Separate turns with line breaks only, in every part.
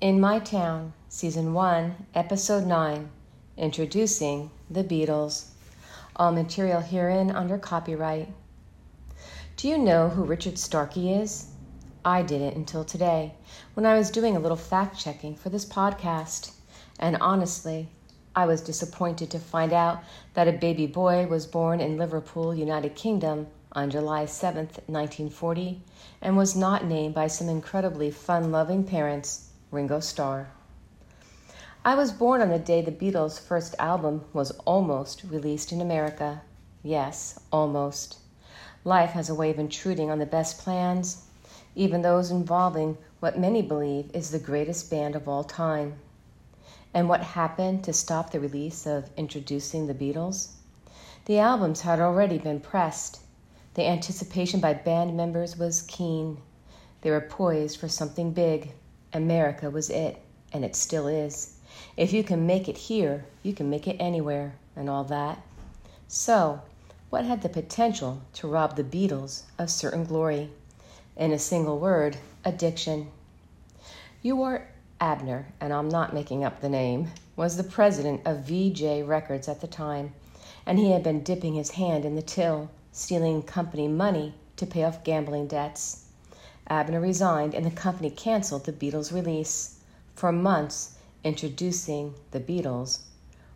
In My Town, Season 1, Episode 9, Introducing the Beatles. All material herein under copyright. Do you know who Richard Starkey is? I didn't until today when I was doing a little fact checking for this podcast. And honestly, I was disappointed to find out that a baby boy was born in Liverpool, United Kingdom on July 7, 1940, and was not named by some incredibly fun loving parents Ringo Starr. I was born on the day the Beatles' first album was almost released in America. Yes, almost. Life has a way of intruding on the best plans, even those involving what many believe is the greatest band of all time. And what happened to stop the release of Introducing the Beatles? The albums had already been pressed the anticipation by band members was keen. They were poised for something big. America was it, and it still is. If you can make it here, you can make it anywhere, and all that. So, what had the potential to rob the Beatles of certain glory? In a single word, addiction. Ewart Abner, and I'm not making up the name, was the president of Vee-Jay Records at the time, and he had been dipping his hand in the till stealing company money to pay off gambling debts. Abner resigned and the company canceled the Beatles' release. For months, introducing the Beatles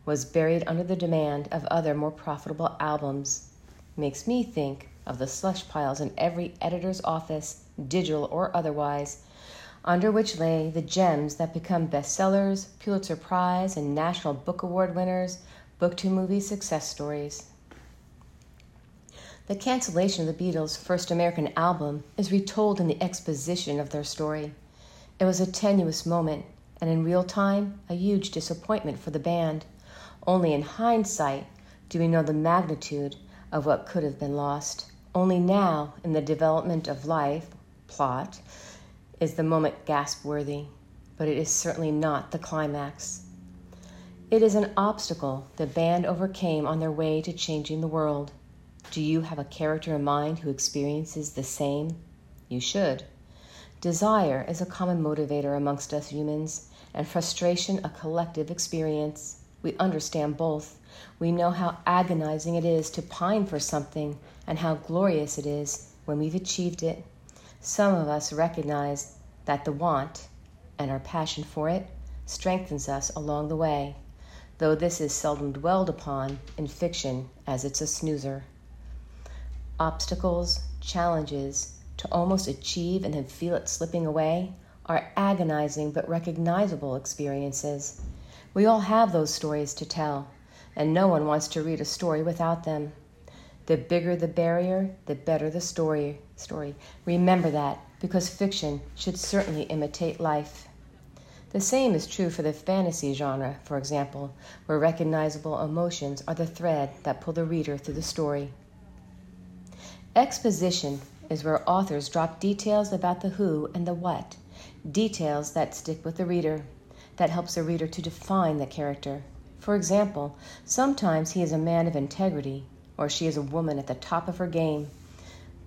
was buried under the demand of other more profitable albums. Makes me think of the slush piles in every editor's office, digital or otherwise, under which lay the gems that become bestsellers, Pulitzer Prize, and National Book Award winners, book to movie success stories. The cancellation of the Beatles' first American album is retold in the exposition of their story. It was a tenuous moment, and in real time, a huge disappointment for the band. Only in hindsight do we know the magnitude of what could have been lost. Only now, in the development of life, plot, is the moment gasp worthy, but it is certainly not the climax. It is an obstacle the band overcame on their way to changing the world. Do you have a character in mind who experiences the same? You should. Desire is a common motivator amongst us humans, and frustration a collective experience. We understand both. We know how agonizing it is to pine for something and how glorious it is when we've achieved it. Some of us recognize that the want and our passion for it strengthens us along the way, though this is seldom dwelled upon in fiction as it's a snoozer obstacles, challenges to almost achieve and then feel it slipping away are agonizing but recognizable experiences. We all have those stories to tell, and no one wants to read a story without them. The bigger the barrier, the better the story. Story. Remember that because fiction should certainly imitate life. The same is true for the fantasy genre, for example, where recognizable emotions are the thread that pull the reader through the story. Exposition is where authors drop details about the who and the what, details that stick with the reader, that helps the reader to define the character. For example, sometimes he is a man of integrity, or she is a woman at the top of her game,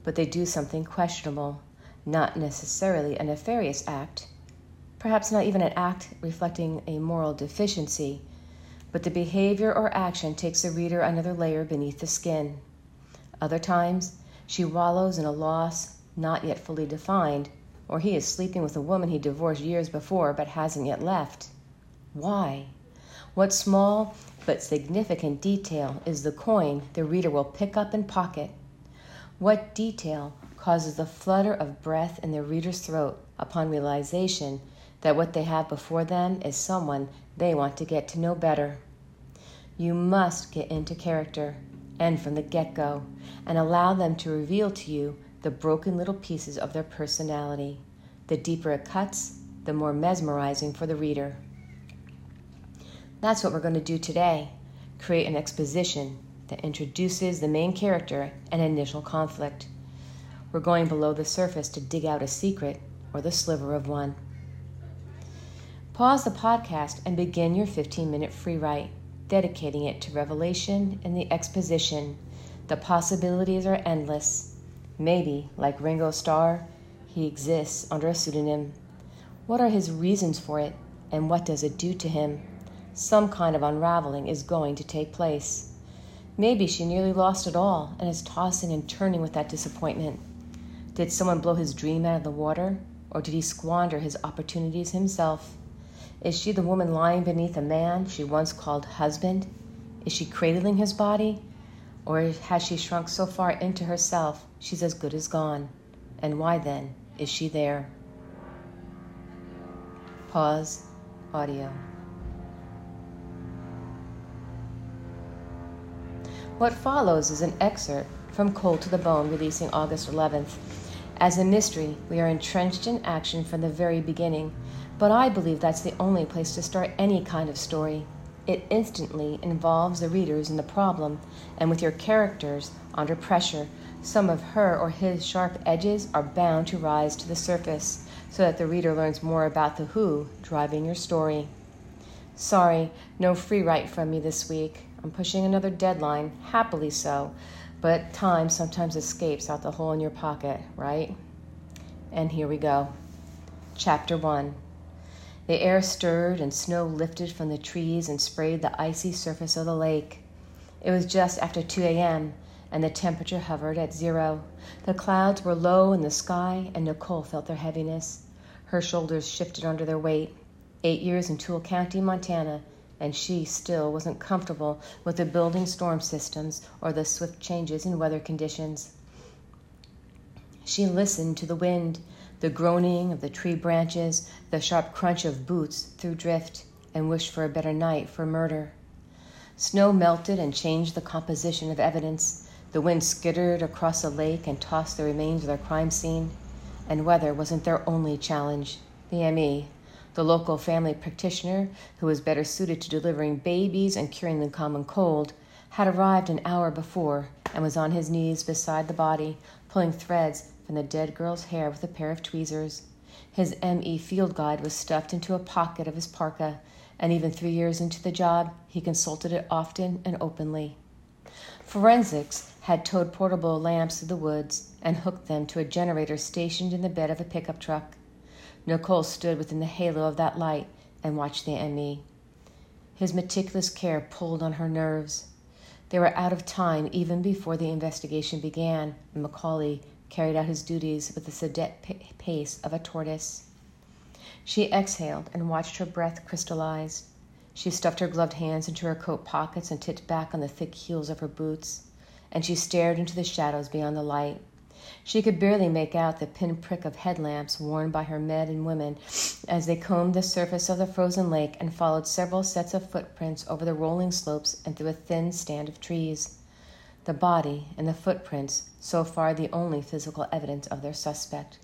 but they do something questionable, not necessarily a nefarious act, perhaps not even an act reflecting a moral deficiency, but the behavior or action takes the reader another layer beneath the skin. Other times, she wallows in a loss not yet fully defined, or he is sleeping with a woman he divorced years before but hasn't yet left. Why? What small but significant detail is the coin the reader will pick up and pocket? What detail causes the flutter of breath in the reader's throat upon realization that what they have before them is someone they want to get to know better? You must get into character and from the get go, and allow them to reveal to you the broken little pieces of their personality. The deeper it cuts, the more mesmerizing for the reader. That's what we're going to do today create an exposition that introduces the main character and initial conflict. We're going below the surface to dig out a secret or the sliver of one. Pause the podcast and begin your 15 minute free write dedicating it to revelation and the exposition. The possibilities are endless. Maybe, like Ringo Starr, he exists under a pseudonym. What are his reasons for it, and what does it do to him? Some kind of unraveling is going to take place. Maybe she nearly lost it all and is tossing and turning with that disappointment. Did someone blow his dream out of the water, or did he squander his opportunities himself? Is she the woman lying beneath a man she once called husband? Is she cradling his body? Or has she shrunk so far into herself she's as good as gone? And why then is she there? Pause. Audio. What follows is an excerpt from Cold to the Bone, releasing August 11th. As a mystery, we are entrenched in action from the very beginning, but I believe that's the only place to start any kind of story. It instantly involves the readers in the problem, and with your characters under pressure, some of her or his sharp edges are bound to rise to the surface so that the reader learns more about the who driving your story. Sorry, no free write from me this week. I'm pushing another deadline, happily so, but time sometimes escapes out the hole in your pocket, right? And here we go. Chapter 1 the air stirred and snow lifted from the trees and sprayed the icy surface of the lake. It was just after 2 a.m., and the temperature hovered at zero. The clouds were low in the sky, and Nicole felt their heaviness. Her shoulders shifted under their weight. Eight years in Toole County, Montana, and she still wasn't comfortable with the building storm systems or the swift changes in weather conditions. She listened to the wind the groaning of the tree branches, the sharp crunch of boots through drift, and wished for a better night for murder. Snow melted and changed the composition of evidence. The wind skittered across the lake and tossed the remains of their crime scene. And weather wasn't their only challenge. The ME, the local family practitioner who was better suited to delivering babies and curing the common cold, had arrived an hour before and was on his knees beside the body, pulling threads from the dead girl's hair with a pair of tweezers. His ME field guide was stuffed into a pocket of his parka, and even three years into the job, he consulted it often and openly. Forensics had towed portable lamps to the woods and hooked them to a generator stationed in the bed of a pickup truck. Nicole stood within the halo of that light and watched the ME. His meticulous care pulled on her nerves. They were out of time even before the investigation began, and Macaulay carried out his duties with the sedate pace of a tortoise. She exhaled and watched her breath crystallize. She stuffed her gloved hands into her coat pockets and tipped back on the thick heels of her boots, and she stared into the shadows beyond the light. She could barely make out the pinprick of headlamps worn by her men and women as they combed the surface of the frozen lake and followed several sets of footprints over the rolling slopes and through a thin stand of trees the body, and the footprints, so far the only physical evidence of their suspect.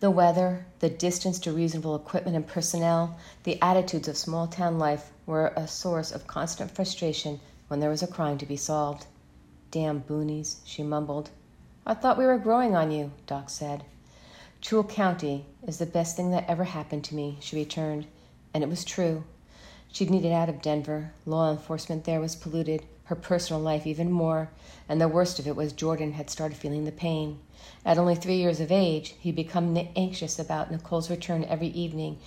The weather, the distance to reasonable equipment and personnel, the attitudes of small town life were a source of constant frustration when there was a crime to be solved. Damn boonies, she mumbled. I thought we were growing on you, Doc said. Toole County is the best thing that ever happened to me, she returned, and it was true. She'd needed out of Denver. Law enforcement there was polluted, her personal life even more, and the worst of it was Jordan had started feeling the pain. At only three years of age, he'd become anxious about Nicole's return every evening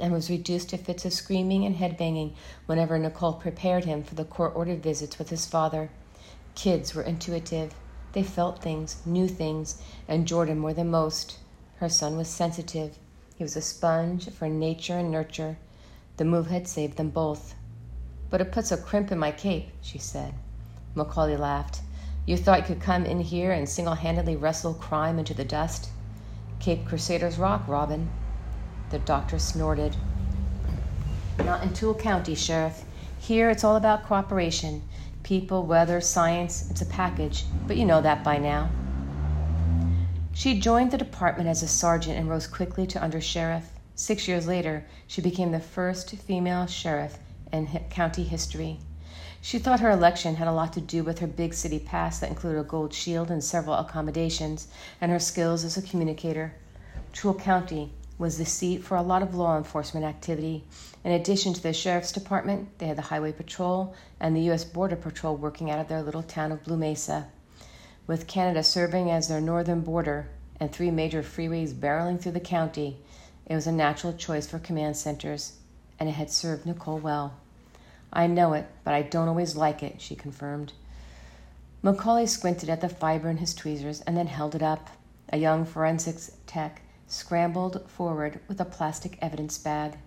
and was reduced to fits of screaming and head banging whenever Nicole prepared him for the court ordered visits with his father. Kids were intuitive. They felt things, knew things, and Jordan more than most. Her son was sensitive. He was a sponge for nature and nurture. The move had saved them both. But it puts a crimp in my cape, she said. Macaulay laughed. You thought you could come in here and single handedly wrestle crime into the dust? Cape Crusaders rock, Robin. The doctor snorted. Not in Toole County, Sheriff. Here it's all about cooperation. People, weather, science, it's a package, but you know that by now. She joined the department as a sergeant and rose quickly to under sheriff. Six years later, she became the first female sheriff and county history. She thought her election had a lot to do with her big city past that included a gold shield and several accommodations, and her skills as a communicator. Toole County was the seat for a lot of law enforcement activity. In addition to the sheriff's department, they had the highway patrol and the U.S. Border Patrol working out of their little town of Blue Mesa. With Canada serving as their northern border and three major freeways barreling through the county, it was a natural choice for command centers, and it had served Nicole well. I know it, but I don't always like it, she confirmed. Macaulay squinted at the fiber in his tweezers and then held it up. A young forensics tech scrambled forward with a plastic evidence bag.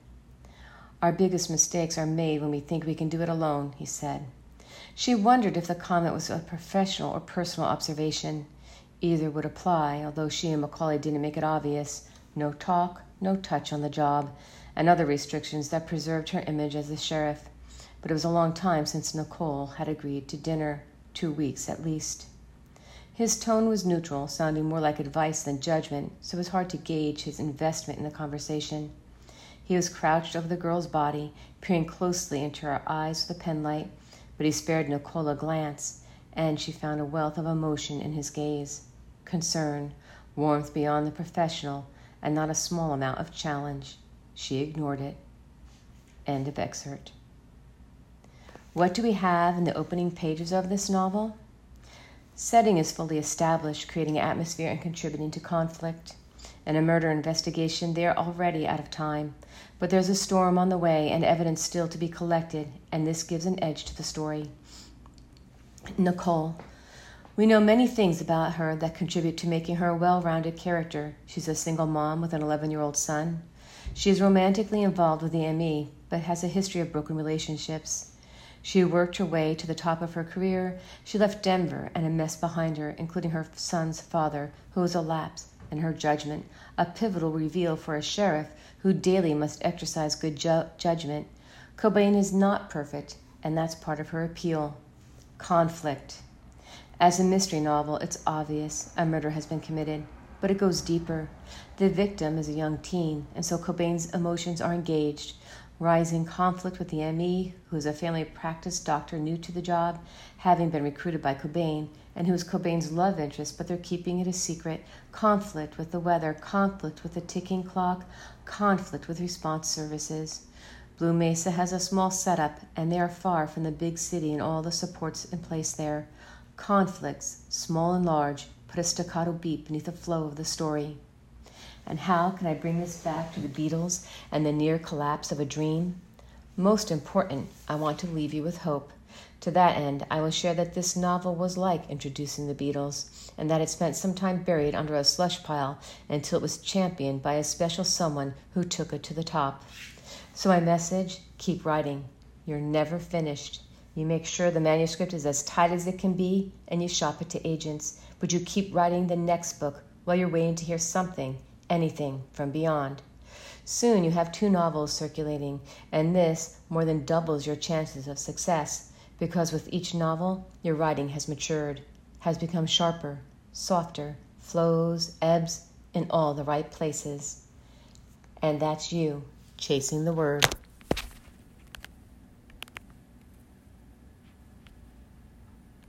Our biggest mistakes are made when we think we can do it alone, he said. She wondered if the comment was a professional or personal observation. Either would apply, although she and Macaulay didn't make it obvious. No talk, no touch on the job, and other restrictions that preserved her image as the sheriff. But it was a long time since Nicole had agreed to dinner, two weeks at least. His tone was neutral, sounding more like advice than judgment, so it was hard to gauge his investment in the conversation. He was crouched over the girl's body, peering closely into her eyes with a penlight, but he spared Nicole a glance, and she found a wealth of emotion in his gaze concern, warmth beyond the professional, and not a small amount of challenge. She ignored it. End of excerpt. What do we have in the opening pages of this novel? Setting is fully established, creating atmosphere and contributing to conflict. In a murder investigation, they are already out of time. But there's a storm on the way and evidence still to be collected, and this gives an edge to the story. Nicole. We know many things about her that contribute to making her a well rounded character. She's a single mom with an 11 year old son. She is romantically involved with the ME, but has a history of broken relationships. She worked her way to the top of her career. She left Denver and a mess behind her, including her son's father, who was a lapse in her judgment, a pivotal reveal for a sheriff who daily must exercise good ju- judgment. Cobain is not perfect, and that's part of her appeal. Conflict. As a mystery novel, it's obvious a murder has been committed, but it goes deeper. The victim is a young teen, and so Cobain's emotions are engaged. Rising conflict with the ME, who is a family practice doctor new to the job, having been recruited by Cobain, and who is Cobain's love interest, but they're keeping it a secret. Conflict with the weather, conflict with the ticking clock, conflict with response services. Blue Mesa has a small setup, and they are far from the big city and all the supports in place there. Conflicts, small and large, put a staccato beat beneath the flow of the story. And how can I bring this back to the Beatles and the near collapse of a dream? Most important, I want to leave you with hope. To that end, I will share that this novel was like introducing the Beatles, and that it spent some time buried under a slush pile until it was championed by a special someone who took it to the top. So, my message keep writing. You're never finished. You make sure the manuscript is as tight as it can be, and you shop it to agents. But you keep writing the next book while you're waiting to hear something, anything from beyond. Soon you have two novels circulating, and this more than doubles your chances of success because with each novel, your writing has matured, has become sharper, softer, flows, ebbs in all the right places. And that's you chasing the word.